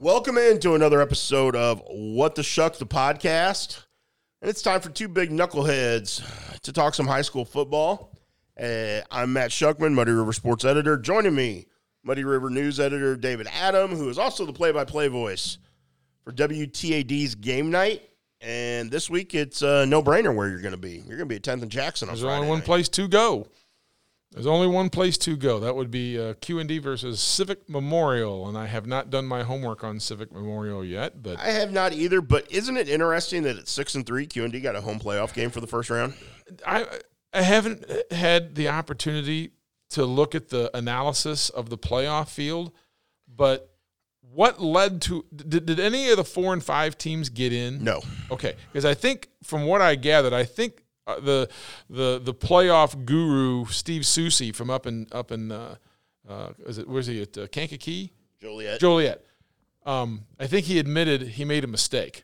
Welcome into another episode of What the Shuck, the podcast. And it's time for two big knuckleheads to talk some high school football. Uh, I'm Matt Schuckman, Muddy River Sports Editor. Joining me, Muddy River News Editor David Adam, who is also the play by play voice for WTAD's game night. And this week, it's a no brainer where you're going to be. You're going to be at 10th and Jackson on There's Friday only one night. place to go. There's only one place to go. That would be uh, Q&D versus Civic Memorial, and I have not done my homework on Civic Memorial yet. But I have not either, but isn't it interesting that at six and three, Q and D got a home playoff game for the first round? I I haven't had the opportunity to look at the analysis of the playoff field. But what led to did, did any of the four and five teams get in? No, Okay, because I think from what I gathered, I think uh, the the the playoff guru Steve Soucie from up in up in uh, uh, is it where's he at uh, Kankakee Joliet. Joliet. Um, I think he admitted he made a mistake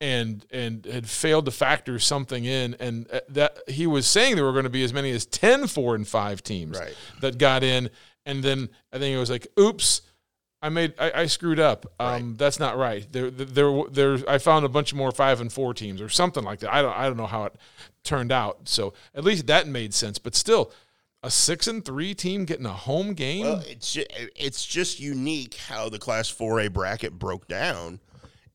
and and had failed to factor something in, and uh, that he was saying there were going to be as many as 10 four and five teams Right. that got in, and then I think it was like, oops. I made I, I screwed up. Um, That's not right. There, there, there. I found a bunch of more five and four teams or something like that. I don't, I don't know how it turned out. So at least that made sense. But still, a six and three team getting a home game. Well, it's just, it's just unique how the Class 4A bracket broke down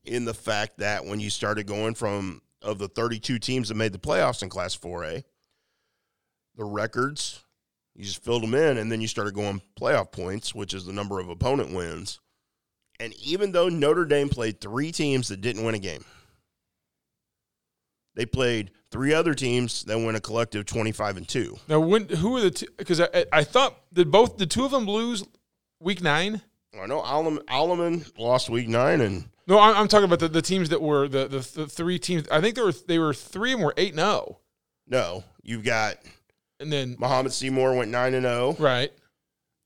in the fact that when you started going from of the 32 teams that made the playoffs in Class 4A, the records you just filled them in, and then you started going playoff points, which is the number of opponent wins. And even though Notre Dame played three teams that didn't win a game, they played three other teams that went a collective 25 and two. Now, when who were the two? Because I, I- I thought did both the two of them lose week nine? I know Alleman, Alleman lost week nine, and No, I'm, I'm talking about the, the teams that were the, the the three teams. I think there were they were three and were eight and zero, no, you've got and then Mahomet-Seymour went nine and zero. right,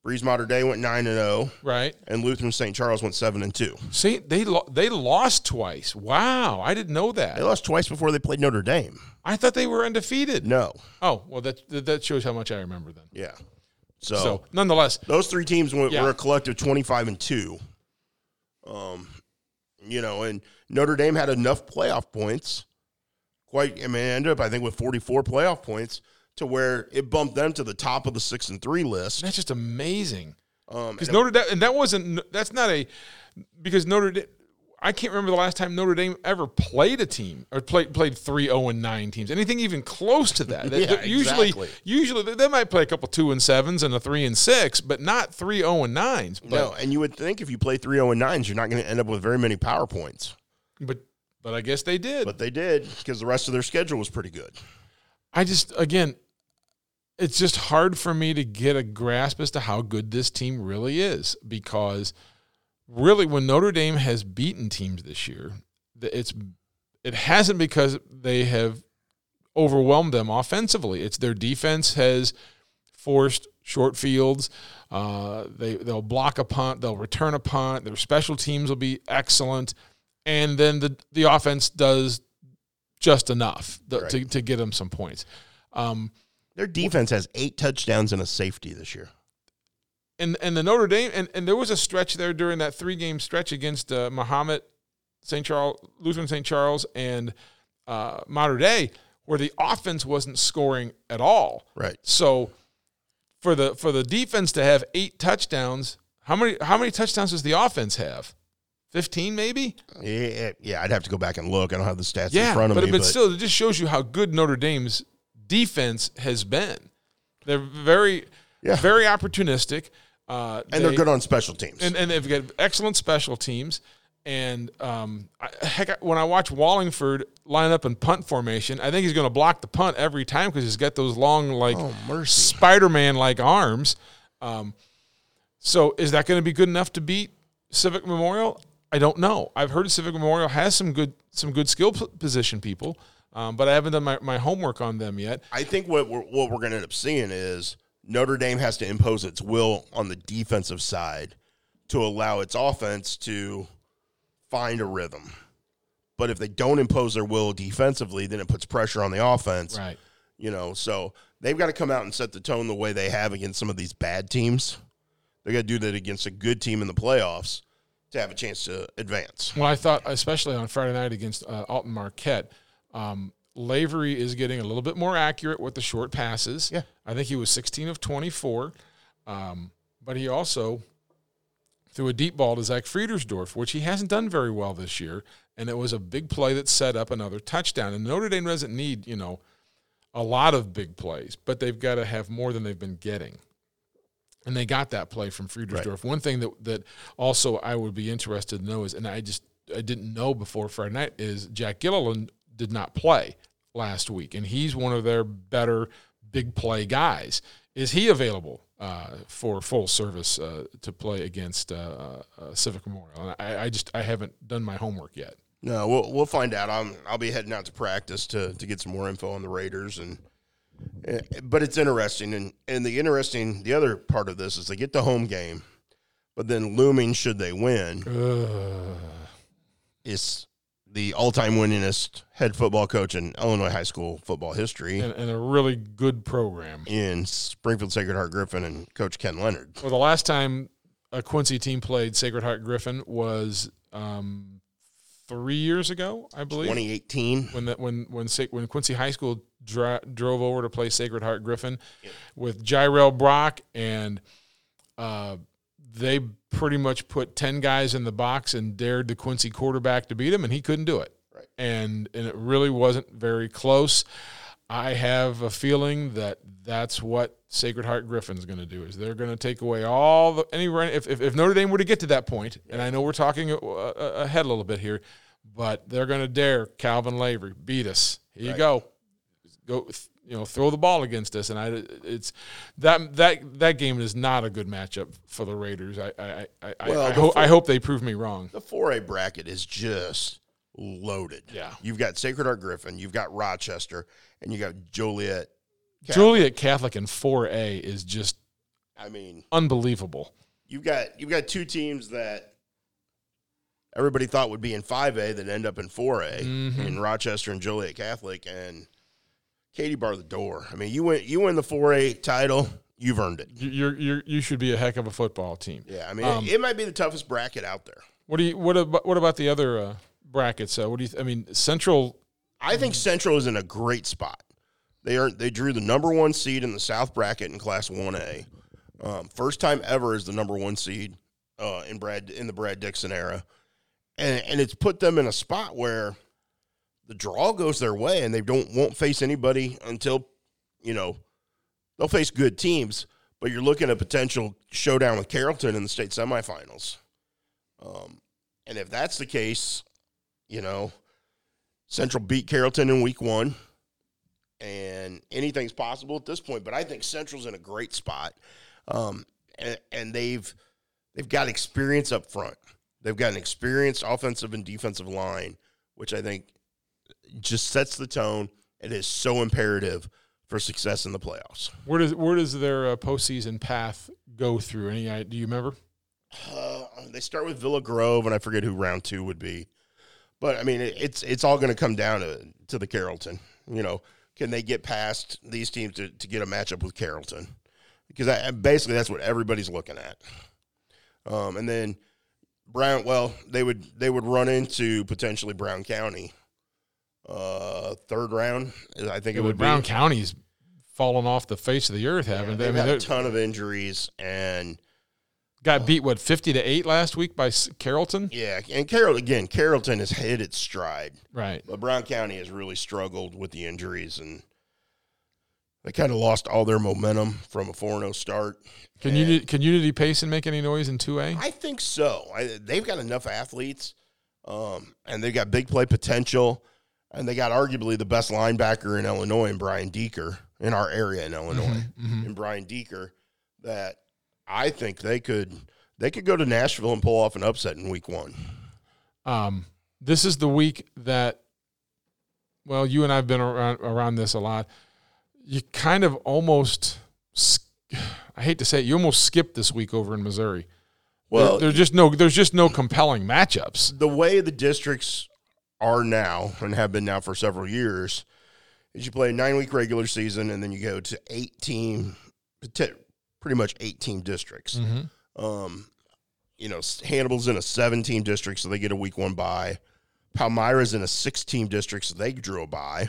Breese Mater Dei went nine and zero, right. and Lutheran St. Charles went seven and two. See, they lo- they lost twice. Wow, I didn't know that. They lost twice before they played Notre Dame. I thought they were undefeated. No, Oh, well, that that that shows how much I remember then. yeah. So, So, nonetheless, those three teams went, Yeah. were a collective twenty five and two. Um, you know, and Notre Dame had enough playoff points. Quite, I mean, ended up I think with forty four playoff points to where it bumped them to the top of the six and three list. that's just amazing. Um, Because and Notre Dame, and that wasn't that's not a because Notre Dame. I can't remember the last time Notre Dame ever played a team or played played three zero and nine teams. Anything even close to that? Yeah, they're usually, exactly. usually they- they might play a couple two and sevens and a three and six, but not three zero and nines. But no, and you would think if you play three zero and nines, you're not going to end up with very many power points. but but I guess they did. But they did because the rest of their schedule was pretty good. I just again, it's just hard for me to get a grasp as to how good this team really is because really when Notre Dame has beaten teams this year, it's it hasn't because they have overwhelmed them offensively. It's their defense has forced short fields. Uh, they they'll block a punt, they'll return a punt. Their special teams will be excellent, and then the the offense does just enough th- to to get them some points. Um, Their defense has eight touchdowns and a safety this year. and and the Notre Dame and, and there was a stretch there during that three game stretch against uh, Mahomet St. Charles Lutheran St. Charles and uh, Mater Dei where the offense wasn't scoring at all. Right. So for the for the defense to have eight touchdowns, how many how many touchdowns does the offense have? Fifteen, maybe. Yeah, yeah, I'd have to go back and look. I don't have the stats Yeah, in front of but me. but But, still, it just shows you how good Notre Dame's defense has been. They're very Yeah. very opportunistic. Uh, and they're good on special teams. and, and they've got excellent special teams. And um, I, heck, when I watch Wallingford line up in punt formation, I think he's going to block the punt every time because he's got those long, like oh. Spider-Man like arms. Um, so is that going to be good enough to beat Civic Memorial? I don't know. I've heard Civic Memorial has some good some good skill position people, um, but I haven't done my, my homework on them yet. I think what we're, what we're going to end up seeing is Notre Dame has to impose its will on the defensive side to allow its offense to find a rhythm. But if they don't impose their will defensively, then it puts pressure on the offense. Right. You know, so they've got to come out and set the tone the way they have against some of these bad teams. They got to do that against a good team in the playoffs. to have a chance to advance. Well, I thought, especially on Friday night against uh, Alton Marquette, um, Lavery is getting a little bit more accurate with the short passes. Yeah. I think he was 16 of 24. Um, but he also threw a deep ball to Zach Friedersdorf, which he hasn't done very well this year. And it was a big play that set up another touchdown. And Notre Dame doesn't need, you know, a lot of big plays, but they've got to have more than they've been getting. And they got that play from Friedersdorf. Right. One thing that that also I would be interested to know is, and I just I didn't know before Friday night is Jack Gilliland did not play last week, and he's one of their better big play guys. Is he available uh, for full service uh, to play against uh, uh, Civic Memorial? And I, I just I haven't done my homework yet. No, we'll we'll find out. I'm I'll be heading out to practice to to get some more info on the Raiders and. eh, But it's interesting, and and the interesting the other part of this is they get the home game, but then looming should they win is the all-time winningest head football coach in Illinois high school football history and, and a really good program. in Springfield Sacred Heart Griffin and Coach Ken Leonard. Well, the last time a Quincy team played Sacred Heart Griffin was um, three years ago, I believe. 2018. when that when when when Quincy High School dra- drove over to play Sacred Heart Griffin with Jirel Brock and uh, they pretty much put ten guys in the box and dared the Quincy quarterback to beat him, and he couldn't do it. Right. And and it really wasn't very close. I have a feeling that that's what Sacred Heart Griffin's going to do. Is they're going to take away all the any run. If, if if Notre Dame were to get to that point, and I know we're talking uh, uh, ahead a little bit here, but they're going to dare Calvin Lavery beat us. Here you go, go. You know, throw the ball against us, and I. It's that that that game is not a good matchup for the Raiders. I I I, I, Well, I, ho- before- I hope they prove me wrong. The 4A bracket is just loaded. Yeah. You've got Sacred Heart Griffin, you've got Rochester, and you got Joliet. Catholic. Joliet Catholic in 4A is just I mean, unbelievable. you've got you've got two teams that everybody thought would be in 5A that end up in 4A Mhm. in Rochester and Joliet Catholic and Katie bar the door. I mean, you win you win the 4A title, you've earned it. You- You're, you're you should be a heck of a football team. Yeah, I mean, Um, it, it might be the toughest bracket out there. What do you what about what about the other uh, brackets? Uh, what do you? I mean, Central. I think Central is in a great spot. They are they drew the number one seed in the South bracket in Class One A. Um, first time ever as the number one seed uh, in Brad in the Brad Dixon era, and and it's put them in a spot where the draw goes their way, and they don't won't face anybody until you know they'll face good teams. But you're looking at a potential showdown with Carrollton in the state semifinals. Um, and if that's the case, you know, Central beat Carrollton in week one, and anything's possible at this point. But I think Central's in a great spot, um, and, and they've they've got experience up front. They've got an experienced offensive and defensive line, which I think just sets the tone. It is so imperative for success in the playoffs. Where does where does their uh, postseason path go through? Any do you remember? Uh, they start with Villa Grove, and I forget who round two would be. But I mean, it, it's it's all going to come down to to the Carrollton. You know, can they get past these teams to, to get a matchup with Carrollton? Because I, basically that's what everybody's looking at. Um, and then Brown, well, they would they would run into potentially Brown County. Uh, third round, I think it would Brown be. County's fallen off the face of the earth, haven't they? I mean, had a ton of injuries, and got beat what fifty to eight last week by Carrollton. yeah, and Carroll again. Carrollton has hit its stride. Right. But Brown County has really struggled with the injuries and they kind of lost all their momentum from a 4 0 start. Can you can Unity Payson make any noise in two A? I think so. I, they've got enough athletes um, and they've got big play potential. And they got arguably the best linebacker in Illinois and Brian Deeker, in our area in Illinois, Mm-hmm. in Brian Deeker, that I think they could they could go to Nashville and pull off an upset in week one. Um, this is the week that, well, you and I've been around, around this a lot. You kind of almost, I hate to say it, you almost skipped this week over in Missouri. Well, there, there's just no, there's just no compelling matchups. the way the districts are now and have been now for several years is you play a nine week regular season and then you go to eight team, pretty much eight team districts. Um, you know, Hannibal's in a seven team district, so they get a week one bye. Palmyra's in a six team district, so they drew a bye.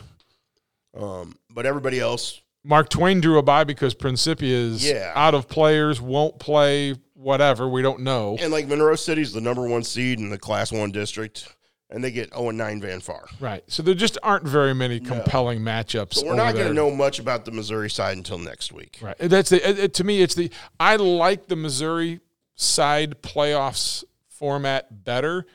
Um, but everybody else, Mark Twain drew a bye because Principia is Yeah. out of players, won't play, whatever. We don't know. and like Monroe City's the number one seed in the Class One district, and they get 0 and 9 Van Far. Right. So there just aren't very many compelling matchups. So we're not going to know much about the Missouri side until next week. Right. That's the to me. It's the I like the Missouri side playoffs format better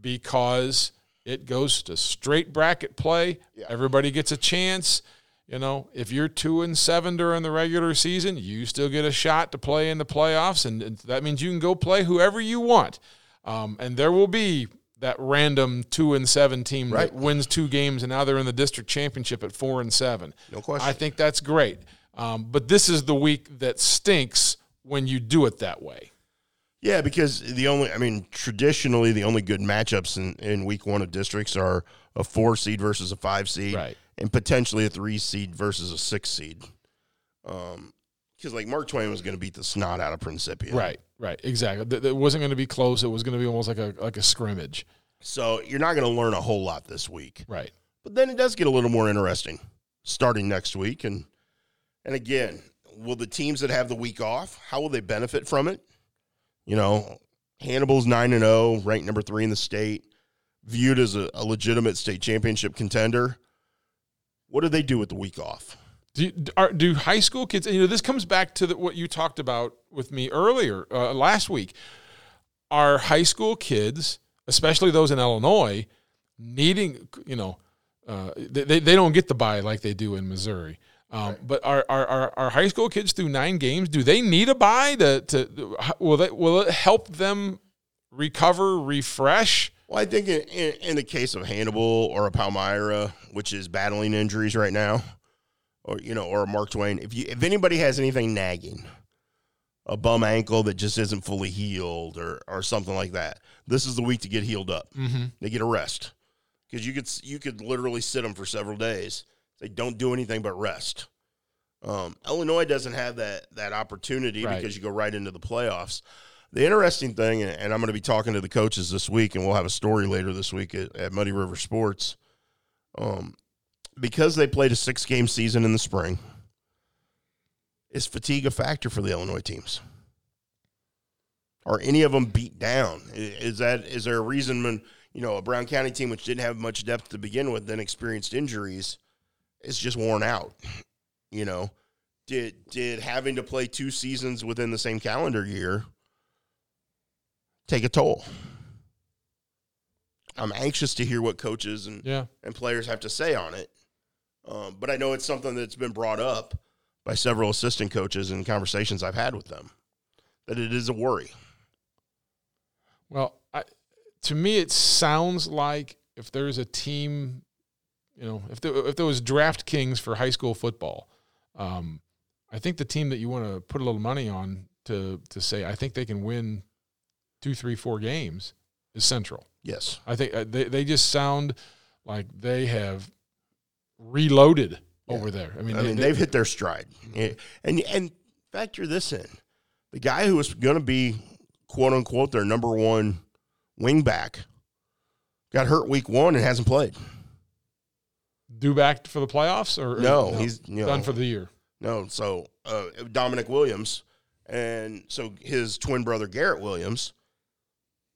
because it goes to straight bracket play. Yeah. Everybody gets a chance. You know, if you're two and seven during the regular season, you still get a shot to play in the playoffs, and, and that means you can go play whoever you want. Um, and there will be that random two and seven team Right. that wins two games, and now they're in the district championship at four and seven. No question. I think that's great. Um, but this is the week that stinks when you do it that way. Yeah, because the only, I mean, traditionally, the only good matchups in, in week one of districts are a four seed versus a five seed, Right. and potentially a three seed versus a six seed. Um, because like Mark Twain was going to beat the snot out of Principia, Right, right, exactly. It wasn't going to be close. It was going to be almost like a like a scrimmage. So you're not going to learn a whole lot this week, Right. but then it does get a little more interesting starting next week, and and again, will the teams that have the week off, how will they benefit from it? You know, Hannibal's nine and zero, ranked number three in the state, viewed as a, a legitimate state championship contender. What do they do with the week off? Do are, do high school kids? You know, this comes back to the, what you talked about with me earlier uh, last week. Are high school kids, especially those in Illinois, needing? You know, uh, they they don't get the bye like they do in Missouri. Um, But are, are are are high school kids through nine games? Do they need a bye to to will that will it help them recover, refresh? Well, I think in, in, in the case of Hannibal or a Palmyra, which is battling injuries right now, or you know, or a Mark Twain, if you if anybody has anything nagging, a bum ankle that just isn't fully healed or or something like that, this is the week to get healed up. Mm-hmm. They get a rest because you could you could literally sit them for several days. They don't do anything but rest. Um, Illinois doesn't have that that opportunity Right. because you go right into the playoffs. The interesting thing, and and I'm going to be talking to the coaches this week, and we'll have a story later this week at, at Muddy River Sports. Um, because they played a six game season in the spring, is fatigue a factor for the Illinois teams? Are any of them beat down? Is that is there a reason when you know a Brown County team which didn't have much depth to begin with, then experienced injuries, is just worn out? You know, did did having to play two seasons within the same calendar year take a toll? I'm anxious to hear what coaches and Yeah. and players have to say on it. Um, but I know it's something that's been brought up by several assistant coaches in conversations I've had with them that it is a worry. Well, I, to me, it sounds like if there's a team, you know, if there, if there was DraftKings for high school football, um, I think the team that you want to put a little money on to to say I think they can win two, three, four games is Central. Yes. I think uh, they they just sound like they have reloaded Yeah. over there. I mean, I mean, they- they've hit their stride. And and factor this in. The guy who was going to be quote unquote their number one wing back got hurt week 1 and hasn't played. due back for the playoffs or or No, he's you know, done for the year. No, so uh, Dominic Williams, and so his twin brother Garrett Williams,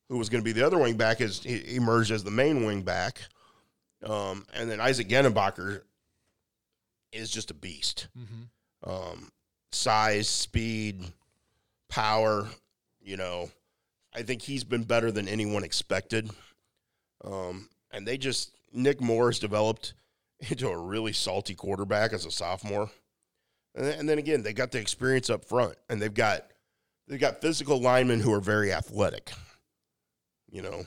who was going to be the other wing back, is he emerged as the main wing back, um, and then Isaac Gennebacher is just a beast. Mm-hmm. Um, size, speed, power. You know, I think he's been better than anyone expected. Um, and they just Nick Morris developed into a really salty quarterback as a sophomore. And then, and then again, they got the experience up front, and they've got they've got physical linemen who are very athletic. You know,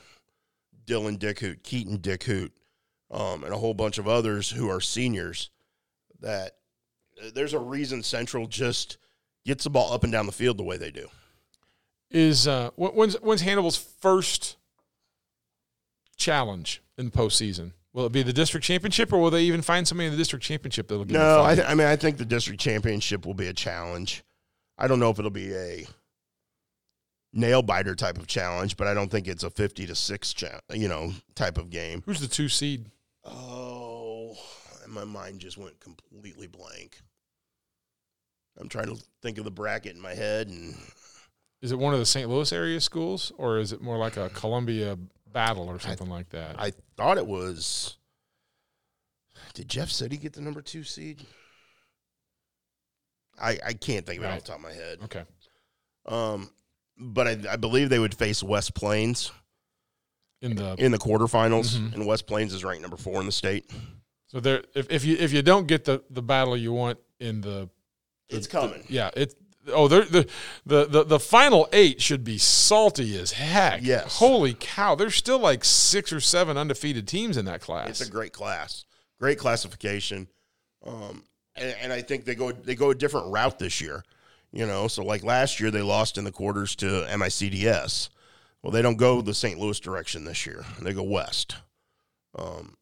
Dylan Dickhoot, Keaton Dickhoot, um, and a whole bunch of others who are seniors. That uh, there's a reason Central just gets the ball up and down the field the way they do. is uh, when's when's Hannibal's first challenge in the postseason? Will it be the district championship, or will they even find somebody in the district championship that'll give? No, I, th- I mean I think the district championship will be a challenge. I don't know if it'll be a nail biter type of challenge, but I don't think it's a fifty to six, cha- you know, type of game. Who's the two seed? Oh, my mind just went completely blank. I'm trying to think of the bracket in my head, and Is it one of the St. Louis area schools, or is it more like a Columbia battle or something like that? I thought it was. Did Jeff City get the number two seed? I I can't think of it off the top of my head. okay. Um, but I, I believe they would face West Plains In the in the quarterfinals, Mhm. and West Plains is ranked number four in the state. so there, if, if you if you don't get the the battle you want in the, the- It's coming. the- yeah, it. Oh, the, the the the final eight should be salty as heck. Yes. Holy cow! There's still like six or seven undefeated teams in that class. It's a great class, great classification, um, and, and I think they go they go a different route this year. You know, so like last year they lost in the quarters to MICDS. Well, they don't go the St. Louis direction this year; they go west. Um,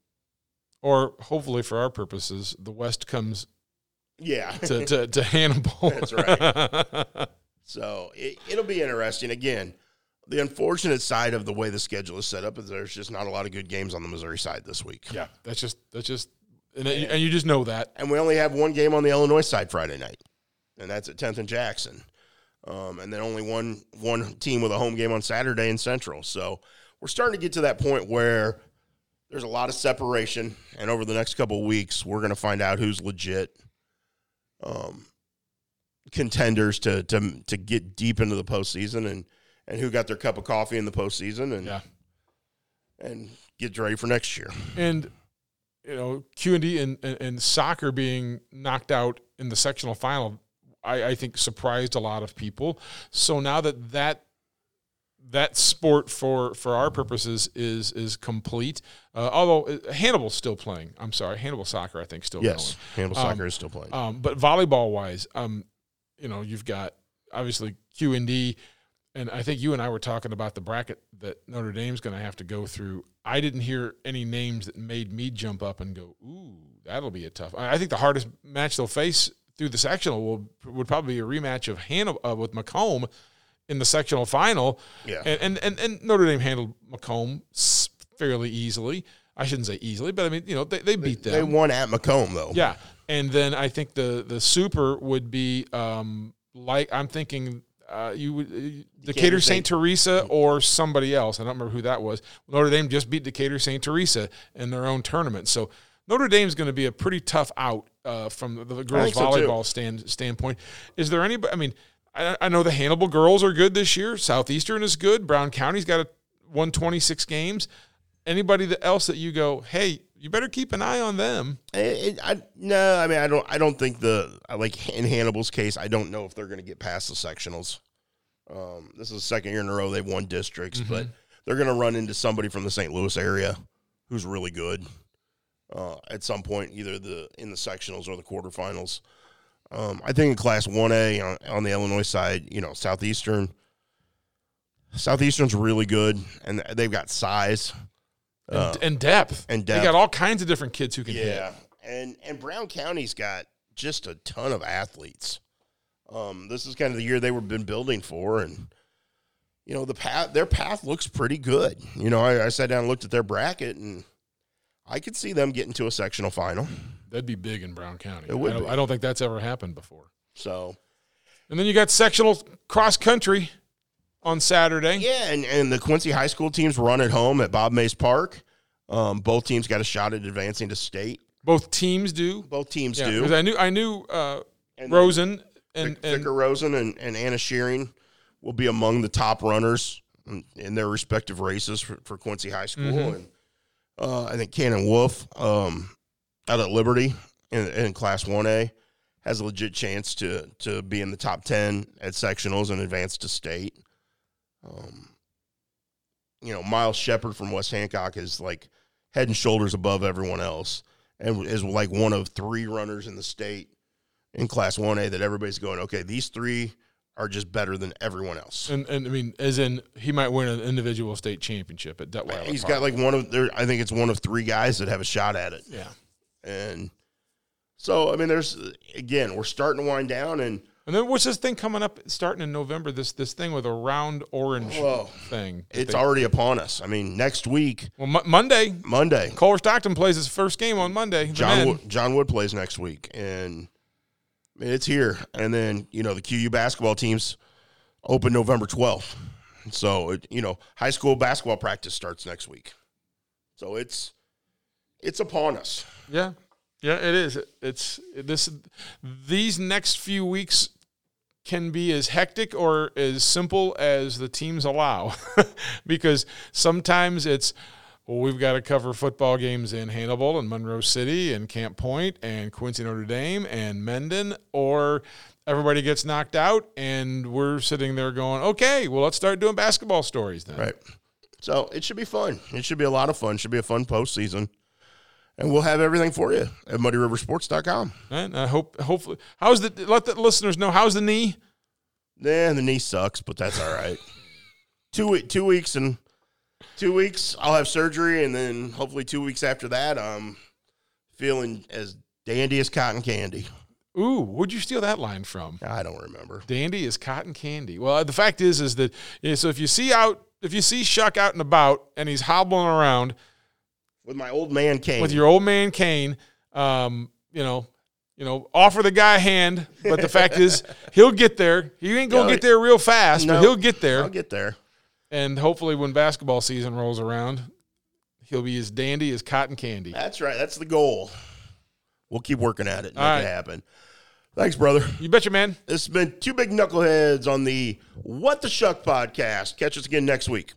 or hopefully, for our purposes, the West comes yeah, to to, to Hannibal. That's right. so it, it'll be interesting. Again, the unfortunate side of the way the schedule is set up is there's just not a lot of good games on the Missouri side this week. yeah, that's just that's just, and, and you just know that. and we only have one game on the Illinois side Friday night, and that's at 10th and Jackson. Um, and then only one one team with a home game on Saturday in Central. So we're starting to get to that point where there's a lot of separation, and over the next couple of weeks, we're going to find out who's legit um, contenders to to to get deep into the postseason, and and who got their cup of coffee in the postseason, and Yeah. and get ready for next year. and you know Q and D and and soccer being knocked out in the sectional final, I, I think surprised a lot of people. So now that that that sport for for our purposes is is complete, uh, although uh, Hannibal's still playing. I'm sorry, Hannibal soccer I think still Yes, Handle Um, Soccer is still playing. Um, but volleyball wise, um, you know you've got obviously Q and D. And I think you and I were talking about the bracket that Notre Dame's going to have to go through. I didn't hear any names that made me jump up and go, "Ooh, that'll be a tough." I I think the hardest match they'll face through the sectional will would probably be a rematch of Hannah uh, with Macomb in the sectional final. Yeah. and, and and and Notre Dame handled Macomb fairly easily. I shouldn't say easily, but I mean, you know, they, they beat them. They won at Macomb though. Yeah, and then I think the the super would be um, like I'm thinking uh, you would uh, Decatur Saint- Teresa or somebody else. I don't remember who that was. Notre Dame just beat Decatur St. Teresa in their own tournament, so Notre Dame's going to be a pretty tough out uh, from the, the girls think so, volleyball stand standpoint. Is there any? I mean, I, I know the Hannibal girls are good this year. Southeastern is good. Brown County's got a won 26 games. Anybody that else that you go, hey, you better keep an eye on them. It, I, no, I mean, I don't. I don't think the like in Hannibal's case. I don't know if they're going to get past the sectionals. Um, this is the second year in a row they've won districts, but they're going to run into somebody from the St. Louis area who's really good uh, at some point, either the in the sectionals or the quarterfinals. Um, I think in Class One A on, on the Illinois side, you know, Southeastern. Southeastern's really good, and they've got size. and, Uh, and depth. and They got all kinds of different kids who can hit. Yeah, and and Brown County's got just a ton of athletes. Um, this is kind of the year they were been building for, and you know the path their path looks pretty good. You know, I, I sat down and looked at their bracket, and I could see them getting to a sectional final. That'd be big in Brown County. It would I, don't. I don't think that's ever happened before. So And then you got sectional cross country on Saturday. yeah, and and the Quincy High School teams run at home at Bob Mays Park. Um, both teams got a shot at advancing to state. Both teams do. Both teams Yeah, do. because I knew I knew uh, And Rosen and, Vic- and Rosen and, and Anna Shearing will be among the top runners in, in their respective races for, for Quincy High School. Mhm. And uh, I think Cannon Wolf um, out at Liberty in, in Class 1A has a legit chance to to be in the top 10 at sectionals and advance to state. Um, you know, Miles Shepard from West Hancock is like head and shoulders above everyone else and is like one of three runners in the state in Class 1A that everybody's going, okay, these three are just better than everyone else. and, and I mean, as in he might win an individual state championship at Detweiler. He's Park. got like one of there. I think it's one of three guys that have a shot at it. yeah. And so, I mean, there's again, we're starting to wind down, and And then what's this thing coming up starting in November? This this thing with a round orange thing. It's they- already upon us. I mean, next week, well, Mo- Monday. Monday, Culver Stockton plays his first game on Monday. John. Wood, John Wood plays next week, and Mean, it's here. And then you know the QU basketball teams open November twelfth. So it, you know high school basketball practice starts next week. So it's it's upon us. Yeah, yeah, it is. It's this. These next few weeks can be as hectic or as simple as the teams allow, because sometimes it's. Well, we've got to cover football games in Hannibal and Monroe City and Camp Point and Quincy Notre Dame and Mendon, or everybody gets knocked out and we're sitting there going, okay, well, let's start doing basketball stories then. Right. So it should be fun. It should be a lot of fun. Should be a fun postseason. And we'll have everything for you at muddyriversports.com. And I hope, hopefully, how's the, let the listeners know, how's the knee? Yeah, the knee sucks, but that's all right. two two weeks and two weeks I'll have surgery and then hopefully two weeks after that I'm feeling as dandy as cotton candy. Ooh, where'd you steal that line from? I don't remember. Dandy is cotton candy. Well, the fact is, is that yeah, so if you see out, if you see Shuck out and about and he's hobbling around With my old man cane. with your old man cane, um, you know, you know, offer the guy a hand. But the fact is, he'll get there. He ain't gonna No, get there real fast, no. but he'll get there. I'll get there. And hopefully, when basketball season rolls around, he'll be as dandy as cotton candy. That's right. That's the goal. We'll keep working at it and All make right. it happen. Thanks, brother. You betcha, man. This has been two big knuckleheads on the What the Shuck podcast. Catch us again next week.